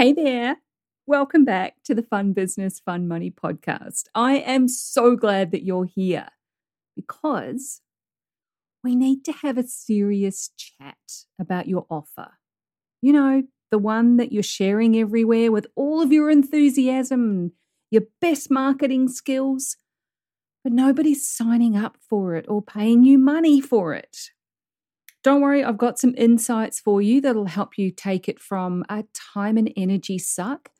Hey there. Welcome back to the Fun Business, Fun Money podcast. I am so glad that you're here because we need to have a serious chat about your offer. You know, the one that you're sharing everywhere with all of your enthusiasm and your best marketing skills, but nobody's signing up for it or paying you money for it. Don't worry, I've got some insights for you that'll help you take it from a time and energy suck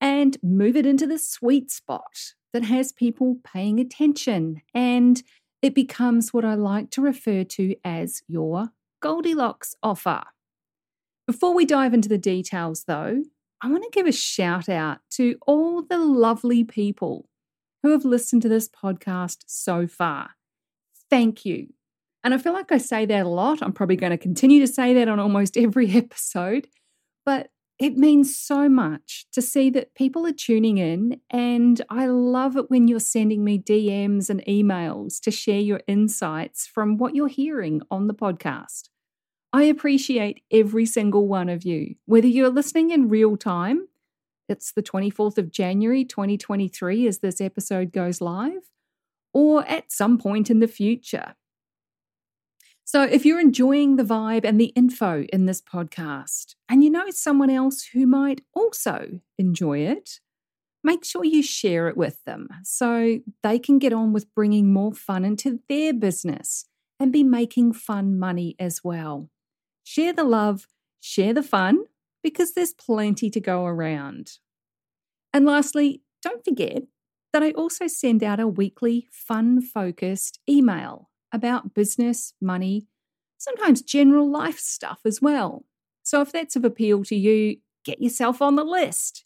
and move it into the sweet spot that has people paying attention. And it becomes what I like to refer to as your Goldilocks offer. Before we dive into the details, though, I want to give a shout out to all the lovely people who have listened to this podcast so far. Thank you and I feel like I say that a lot. I'm probably going to continue to say that on almost every episode, but it means so much to see that people are tuning in. And I love it when you're sending me DMs and emails to share your insights from what you're hearing on the podcast. I appreciate every single one of you, whether you're listening in real time. It's the 24th of January 2023 as this episode goes live, or at some point in the future. So, if you're enjoying the vibe and the info in this podcast, and you know someone else who might also enjoy it, make sure you share it with them so they can get on with bringing more fun into their business and be making fun money as well. Share the love, share the fun, because there's plenty to go around. And lastly, don't forget that I also send out a weekly fun focused email about business, money, sometimes general life stuff as well. So if that's of appeal to you, get yourself on the list.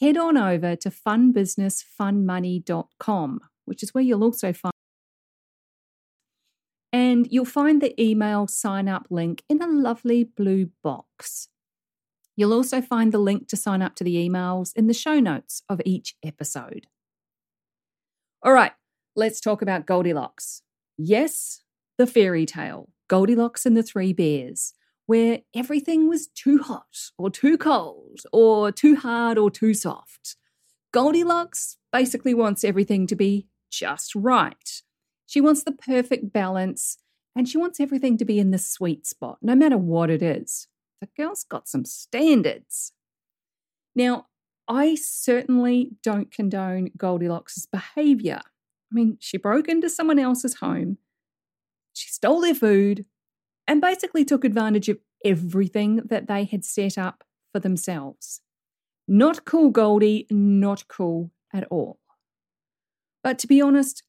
Head on over to funbusinessfunmoney.com, which is where you'll also find and you'll find the email sign up link in a lovely blue box. You'll also find the link to sign up to the emails in the show notes of each episode. All right, let's talk about Goldilocks. Yes, the fairy tale, Goldilocks and the Three Bears, where everything was too hot or too cold or too hard or too soft. Goldilocks basically wants everything to be just right. She wants the perfect balance and she wants everything to be in the sweet spot, no matter what it is. The girl's got some standards. Now, I certainly don't condone Goldilocks' behavior. I mean, she broke into someone else's home, she stole their food, and basically took advantage of everything that they had set up for themselves. Not cool, Goldie, not cool at all. But to be honest,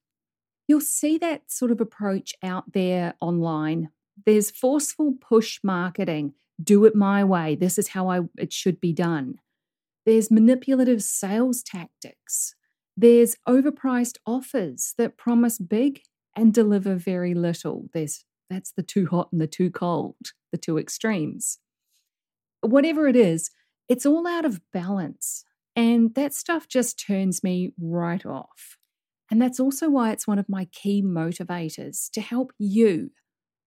you'll see that sort of approach out there online. There's forceful push marketing. Do it my way. This is how I, it should be done. There's manipulative sales tactics. There's overpriced offers that promise big and deliver very little. There's that's the too hot and the too cold, the two extremes. Whatever it is, it's all out of balance. And that stuff just turns me right off. And that's also why it's one of my key motivators to help you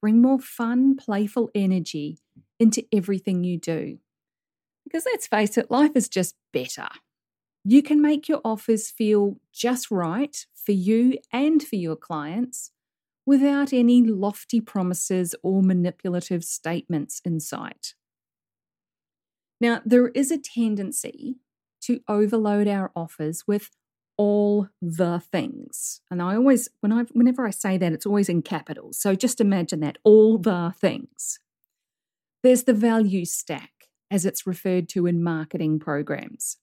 bring more fun, playful energy into everything you do. Because let's face it, life is just better you can make your offers feel just right for you and for your clients without any lofty promises or manipulative statements in sight. Now, there is a tendency to overload our offers with all the things. And I always, when I, whenever I say that, it's always in capitals. So just imagine that all the things. There's the value stack, as it's referred to in marketing programs.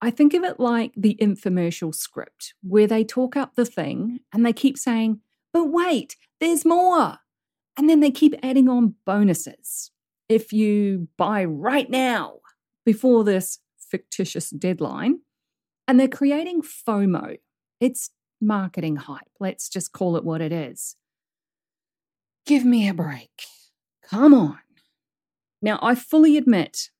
I think of it like the infomercial script, where they talk up the thing and they keep saying, but wait, there's more. And then they keep adding on bonuses. If you buy right now before this fictitious deadline, and they're creating FOMO. It's marketing hype. Let's just call it what it is. Give me a break. Come on. Now, I fully admit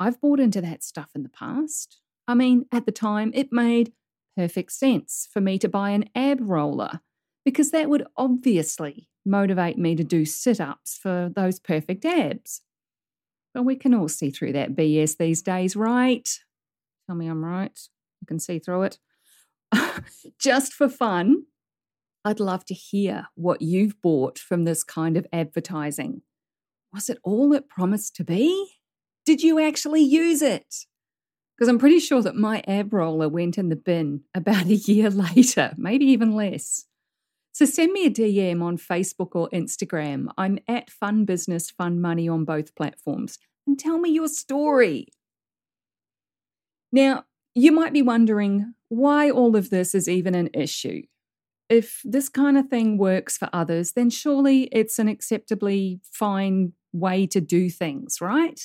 I've bought into that stuff in the past. I mean, at the time, it made perfect sense for me to buy an ab roller because that would obviously motivate me to do sit ups for those perfect abs. But we can all see through that BS these days, right? Tell me I'm right. You can see through it. Just for fun, I'd love to hear what you've bought from this kind of advertising. Was it all it promised to be? Did you actually use it? Because I'm pretty sure that my ab roller went in the bin about a year later, maybe even less. So send me a DM on Facebook or Instagram. I'm at Fun Business Fun Money on both platforms and tell me your story. Now, you might be wondering why all of this is even an issue. If this kind of thing works for others, then surely it's an acceptably fine way to do things, right?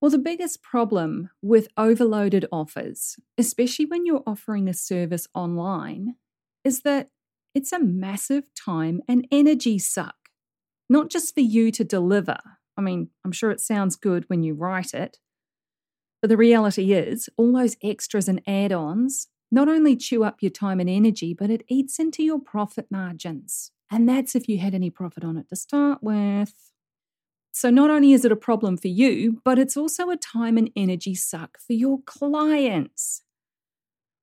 Well, the biggest problem with overloaded offers, especially when you're offering a service online, is that it's a massive time and energy suck. Not just for you to deliver. I mean, I'm sure it sounds good when you write it. But the reality is, all those extras and add ons not only chew up your time and energy, but it eats into your profit margins. And that's if you had any profit on it to start with. So, not only is it a problem for you, but it's also a time and energy suck for your clients.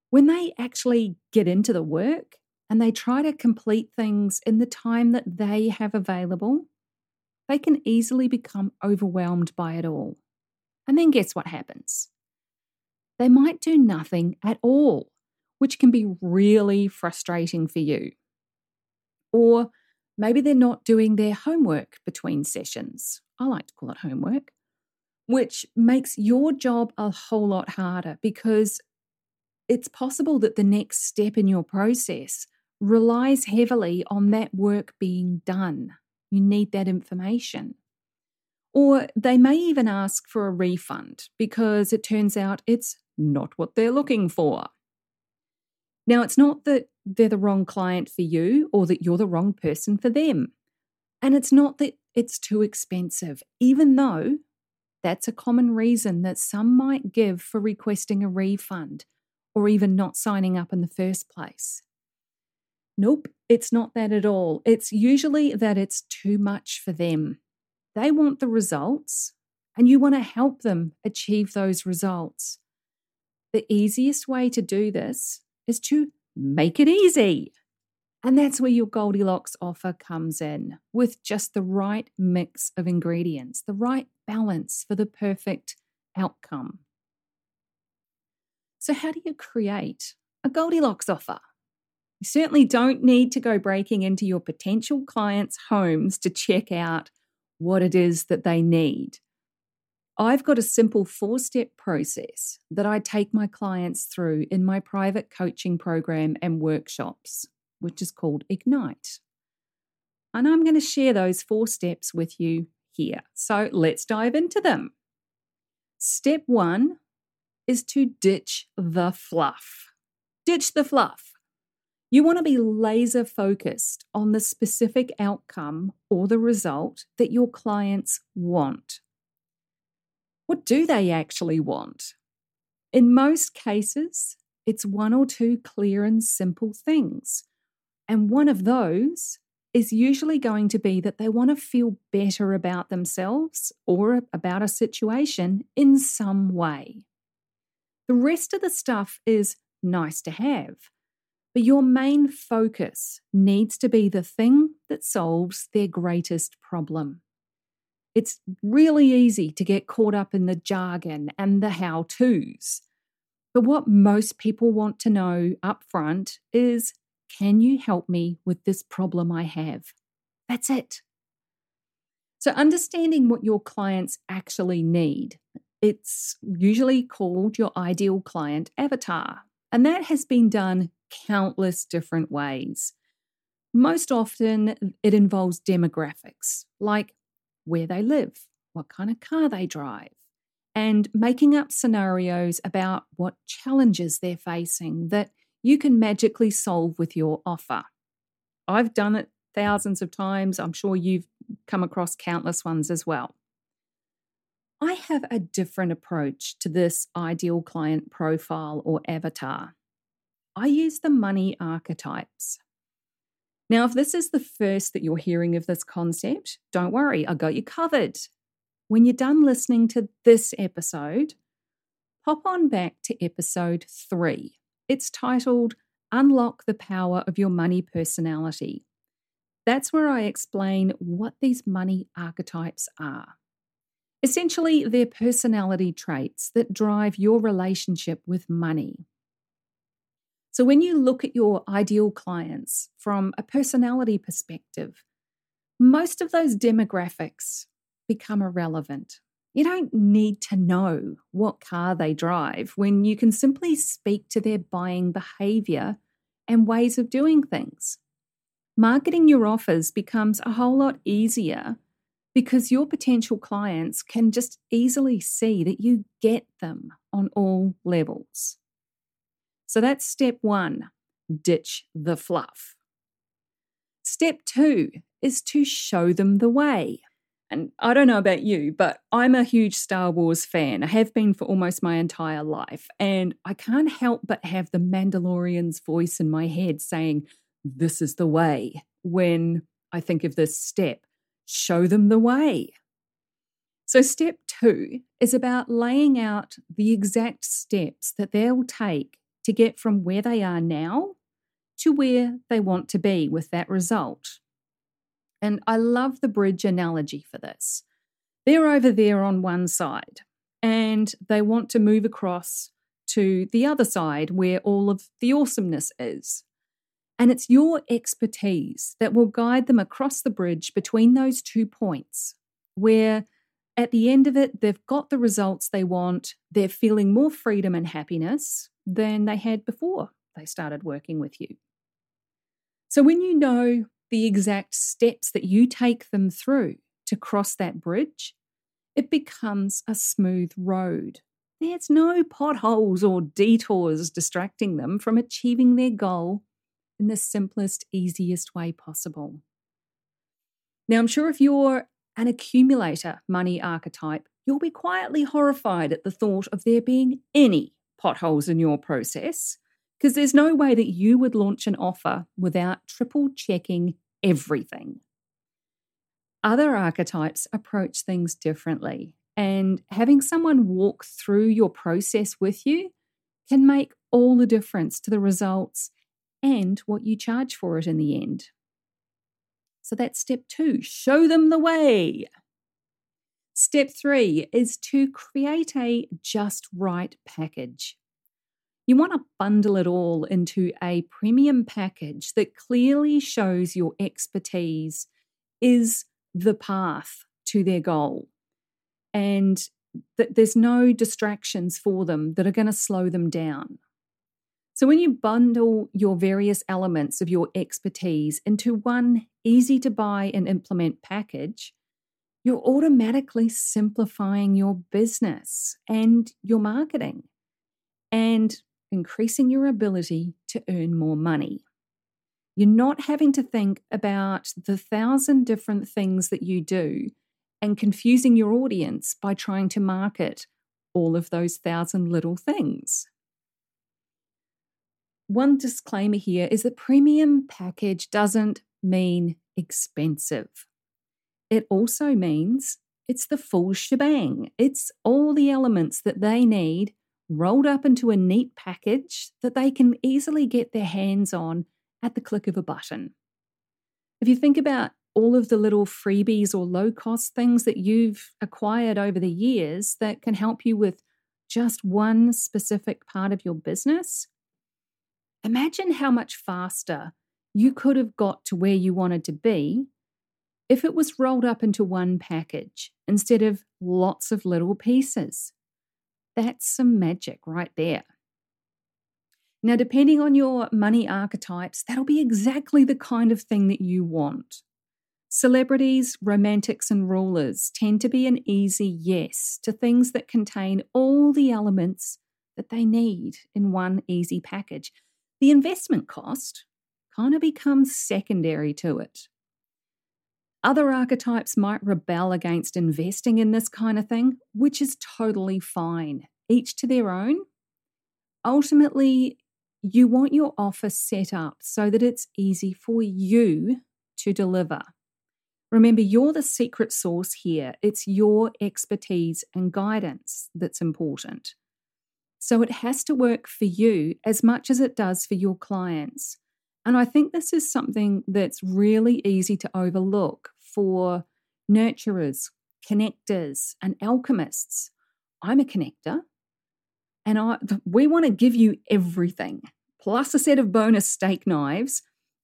When they actually get into the work, and they try to complete things in the time that they have available, they can easily become overwhelmed by it all. And then guess what happens? They might do nothing at all, which can be really frustrating for you. Or maybe they're not doing their homework between sessions. I like to call it homework, which makes your job a whole lot harder because it's possible that the next step in your process relies heavily on that work being done. You need that information. Or they may even ask for a refund because it turns out it's not what they're looking for. Now, it's not that they're the wrong client for you or that you're the wrong person for them. And it's not that it's too expensive, even though that's a common reason that some might give for requesting a refund or even not signing up in the first place. Nope, it's not that at all. It's usually that it's too much for them. They want the results, and you want to help them achieve those results. The easiest way to do this is to make it easy. And that's where your Goldilocks offer comes in with just the right mix of ingredients, the right balance for the perfect outcome. So, how do you create a Goldilocks offer? You certainly don't need to go breaking into your potential clients' homes to check out what it is that they need. I've got a simple four step process that I take my clients through in my private coaching program and workshops, which is called Ignite. And I'm going to share those four steps with you here. So let's dive into them. Step one is to ditch the fluff. Ditch the fluff. You want to be laser focused on the specific outcome or the result that your clients want. What do they actually want? In most cases, it's one or two clear and simple things. And one of those is usually going to be that they want to feel better about themselves or about a situation in some way. The rest of the stuff is nice to have but your main focus needs to be the thing that solves their greatest problem. It's really easy to get caught up in the jargon and the how to's. But what most people want to know up front is can you help me with this problem I have? That's it. So, understanding what your clients actually need, it's usually called your ideal client avatar. And that has been done countless different ways. Most often, it involves demographics, like where they live, what kind of car they drive, and making up scenarios about what challenges they're facing that you can magically solve with your offer. I've done it thousands of times. I'm sure you've come across countless ones as well. I have a different approach to this ideal client profile or avatar. I use the money archetypes. Now, if this is the first that you're hearing of this concept, don't worry, I got you covered. When you're done listening to this episode, pop on back to episode three. It's titled Unlock the Power of Your Money Personality. That's where I explain what these money archetypes are. Essentially, they're personality traits that drive your relationship with money. So, when you look at your ideal clients from a personality perspective, most of those demographics become irrelevant. You don't need to know what car they drive when you can simply speak to their buying behavior and ways of doing things. Marketing your offers becomes a whole lot easier because your potential clients can just easily see that you get them on all levels. So that's step one ditch the fluff. Step two is to show them the way. And I don't know about you, but I'm a huge Star Wars fan. I have been for almost my entire life. And I can't help but have the Mandalorian's voice in my head saying, This is the way, when I think of this step. Show them the way. So, step two is about laying out the exact steps that they'll take to get from where they are now to where they want to be with that result. And I love the bridge analogy for this. They're over there on one side and they want to move across to the other side where all of the awesomeness is. And it's your expertise that will guide them across the bridge between those two points, where at the end of it, they've got the results they want, they're feeling more freedom and happiness than they had before they started working with you. So when you know the exact steps that you take them through to cross that bridge, it becomes a smooth road. There's no potholes or detours distracting them from achieving their goal in the simplest, easiest way possible. Now, I'm sure if you're an accumulator money archetype, you'll be quietly horrified at the thought of there being any potholes in your process because there's no way that you would launch an offer without triple checking everything. Other archetypes approach things differently, and having someone walk through your process with you can make all the difference to the results and what you charge for it in the end. So that's step two show them the way. Step three is to create a just right package. You want to bundle it all into a premium package that clearly shows your expertise is the path to their goal and that there's no distractions for them that are going to slow them down. So, when you bundle your various elements of your expertise into one easy to buy and implement package, you're automatically simplifying your business and your marketing. And increasing your ability to earn more money. You're not having to think about the thousand different things that you do and confusing your audience by trying to market all of those thousand little things. One disclaimer here is that premium package doesn't mean expensive. It also means it's the full shebang. It's all the elements that they need rolled up into a neat package that they can easily get their hands on at the click of a button. If you think about all of the little freebies or low cost things that you've acquired over the years that can help you with just one specific part of your business, imagine how much faster you could have got to where you wanted to be if it was rolled up into one package instead of lots of little pieces. That's some magic right there. Now, depending on your money archetypes, that'll be exactly the kind of thing that you want. Celebrities, romantics, and rulers tend to be an easy yes to things that contain all the elements that they need in one easy package. The investment cost kind of becomes secondary to it. Other archetypes might rebel against investing in this kind of thing, which is totally fine, each to their own. Ultimately, you want your offer set up so that it's easy for you to deliver. Remember, you're the secret source here. It's your expertise and guidance that's important. So it has to work for you as much as it does for your clients. And I think this is something that's really easy to overlook for nurturers, connectors, and alchemists. I'm a connector, and I, we want to give you everything, plus a set of bonus steak knives.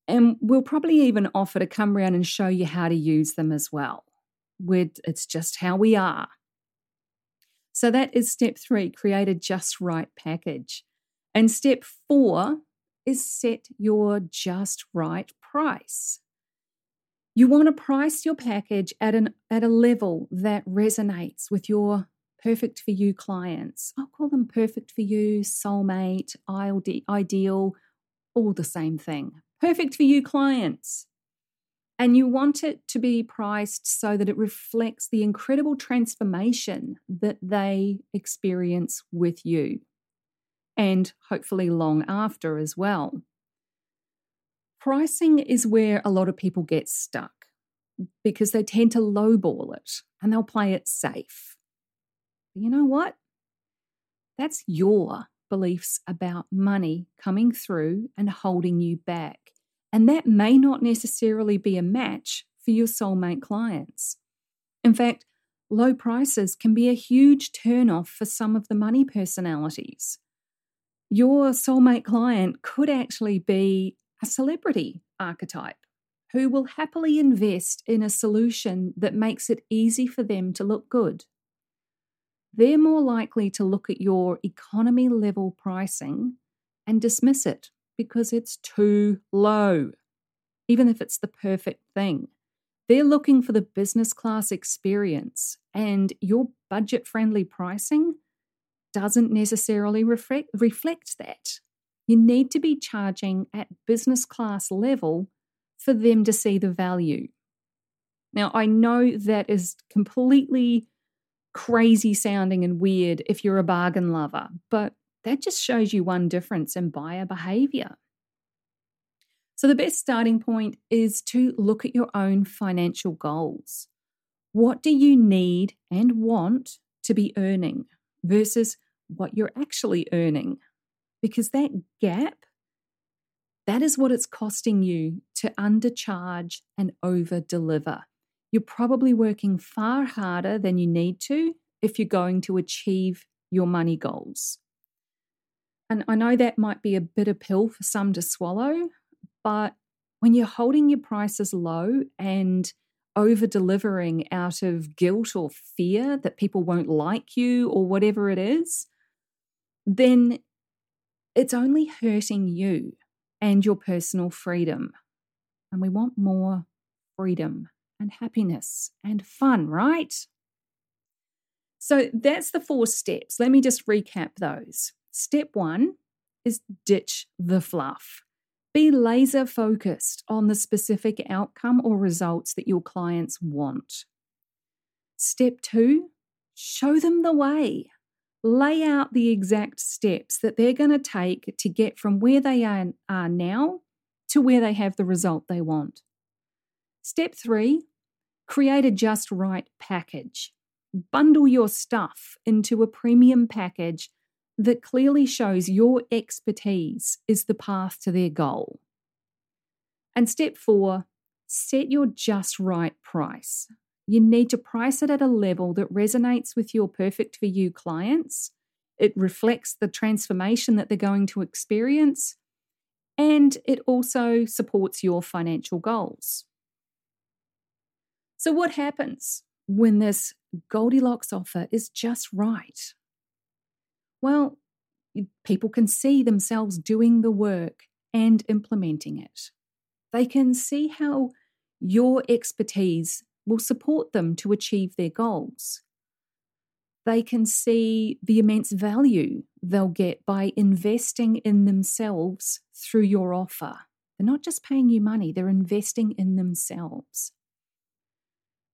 And we'll probably even offer to come around and show you how to use them as well. We're, it's just how we are. So that is step three create a just right package. And step four is set your just right price. You want to price your package at an at a level that resonates with your perfect for you clients. I'll call them perfect for you, soulmate, ideal, all the same thing. Perfect for you clients. And you want it to be priced so that it reflects the incredible transformation that they experience with you and hopefully long after as well. Pricing is where a lot of people get stuck because they tend to lowball it and they'll play it safe. But you know what? That's your beliefs about money coming through and holding you back. And that may not necessarily be a match for your soulmate clients. In fact, low prices can be a huge turnoff for some of the money personalities. Your soulmate client could actually be a celebrity archetype who will happily invest in a solution that makes it easy for them to look good. They're more likely to look at your economy level pricing and dismiss it because it's too low, even if it's the perfect thing. They're looking for the business class experience, and your budget friendly pricing doesn't necessarily reflect, reflect that. You need to be charging at business class level for them to see the value. Now, I know that is completely crazy sounding and weird if you're a bargain lover, but that just shows you one difference in buyer behavior. So, the best starting point is to look at your own financial goals. What do you need and want to be earning versus what you're actually earning? Because that gap, that is what it's costing you to undercharge and over deliver. You're probably working far harder than you need to if you're going to achieve your money goals. And I know that might be a bitter pill for some to swallow, but when you're holding your prices low and over delivering out of guilt or fear that people won't like you or whatever it is, then it's only hurting you and your personal freedom. And we want more freedom and happiness and fun, right? So that's the four steps. Let me just recap those. Step one is ditch the fluff. Be laser focused on the specific outcome or results that your clients want. Step two, show them the way. Lay out the exact steps that they're going to take to get from where they are, are now to where they have the result they want. Step three, create a just right package. Bundle your stuff into a premium package that clearly shows your expertise is the path to their goal. And step four, set your just right price. You need to price it at a level that resonates with your perfect for you clients. It reflects the transformation that they're going to experience, and it also supports your financial goals. So, what happens when this Goldilocks offer is just right? Well, people can see themselves doing the work and implementing it. They can see how your expertise will support them to achieve their goals. They can see the immense value they'll get by investing in themselves through your offer. They're not just paying you money, they're investing in themselves.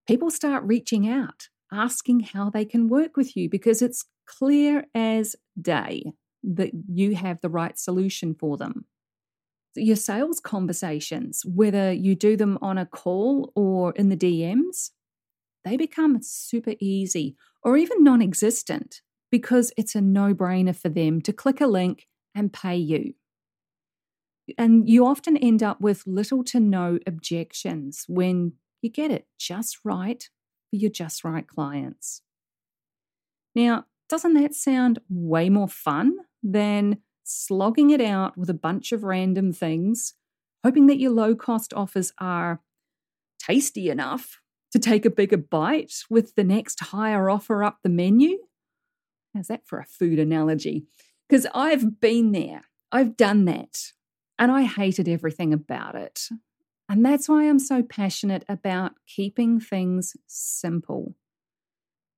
People start reaching out, asking how they can work with you because it's clear as day that you have the right solution for them. Your sales conversations, whether you do them on a call or in the DMs, they become super easy or even non existent because it's a no brainer for them to click a link and pay you. And you often end up with little to no objections when you get it just right for your just right clients. Now, doesn't that sound way more fun than slogging it out with a bunch of random things, hoping that your low cost offers are tasty enough to take a bigger bite with the next higher offer up the menu? How's that for a food analogy? Because I've been there, I've done that, and I hated everything about it. And that's why I'm so passionate about keeping things simple.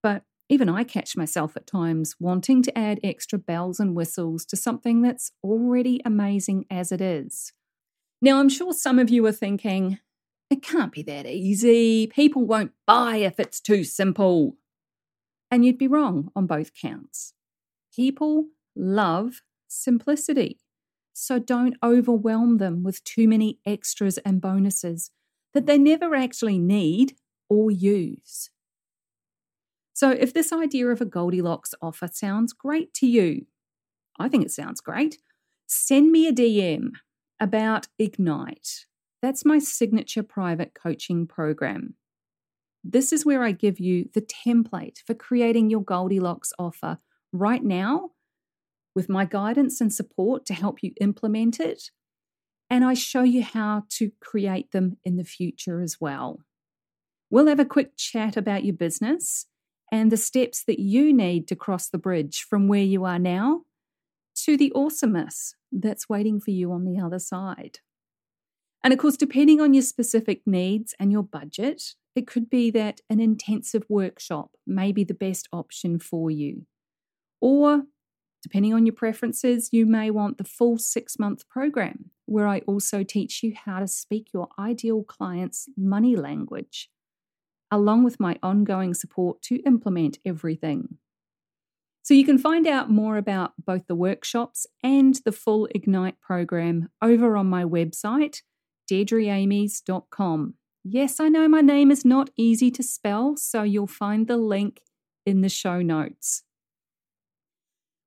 But even I catch myself at times wanting to add extra bells and whistles to something that's already amazing as it is. Now, I'm sure some of you are thinking, it can't be that easy. People won't buy if it's too simple. And you'd be wrong on both counts. People love simplicity. So don't overwhelm them with too many extras and bonuses that they never actually need or use. So, if this idea of a Goldilocks offer sounds great to you, I think it sounds great, send me a DM about Ignite. That's my signature private coaching program. This is where I give you the template for creating your Goldilocks offer right now with my guidance and support to help you implement it. And I show you how to create them in the future as well. We'll have a quick chat about your business and the steps that you need to cross the bridge from where you are now to the awesomeness that's waiting for you on the other side. And of course, depending on your specific needs and your budget, it could be that an intensive workshop may be the best option for you. Or, depending on your preferences, you may want the full six month program, where I also teach you how to speak your ideal client's money language along with my ongoing support to implement everything. So you can find out more about both the workshops and the full Ignite program over on my website, deirdreamies.com. Yes, I know my name is not easy to spell, so you'll find the link in the show notes.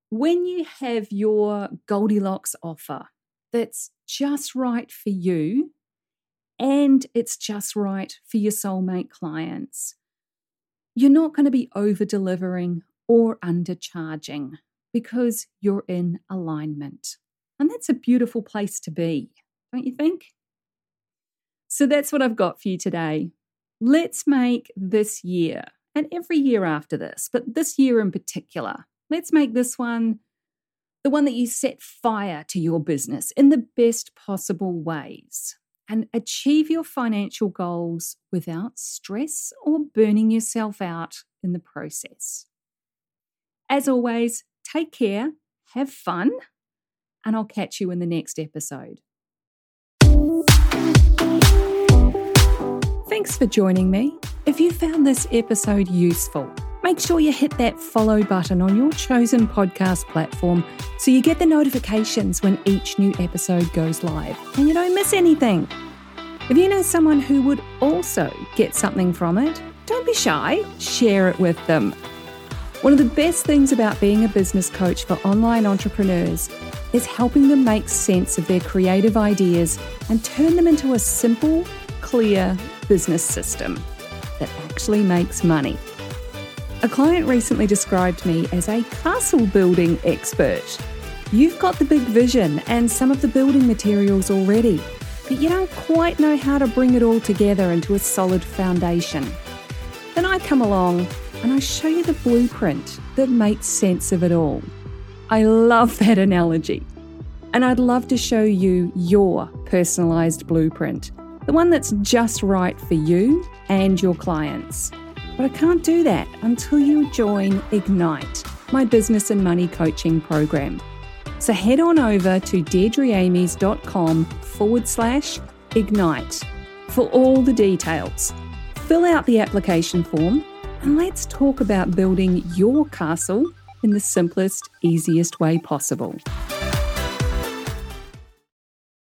When you have your Goldilocks offer that's just right for you, and it's just right for your soulmate clients. You're not going to be over delivering or undercharging because you're in alignment. And that's a beautiful place to be, don't you think? So that's what I've got for you today. Let's make this year and every year after this, but this year in particular, let's make this one the one that you set fire to your business in the best possible ways and achieve your financial goals without stress or burning yourself out in the process. As always, take care, have fun, and I'll catch you in the next episode. Thanks for joining me. If you found this episode useful, make sure you hit that follow button on your chosen podcast platform so you get the notifications when each new episode goes live and you don't miss anything. If you know someone who would also get something from it, don't be shy, share it with them. One of the best things about being a business coach for online entrepreneurs is helping them make sense of their creative ideas and turn them into a simple, clear business system that actually makes money. A client recently described me as a castle building expert. You've got the big vision and some of the building materials already, but you don't quite know how to bring it all together into a solid foundation. Then I come along and I show you the blueprint that makes sense of it all. I love that analogy. And I'd love to show you your personalised blueprint, the one that's just right for you and your clients. But I can't do that until you join Ignite, my business and money coaching program. So head on over to deirdreamies.com forward slash ignite for all the details. Fill out the application form and let's talk about building your castle in the simplest, easiest way possible.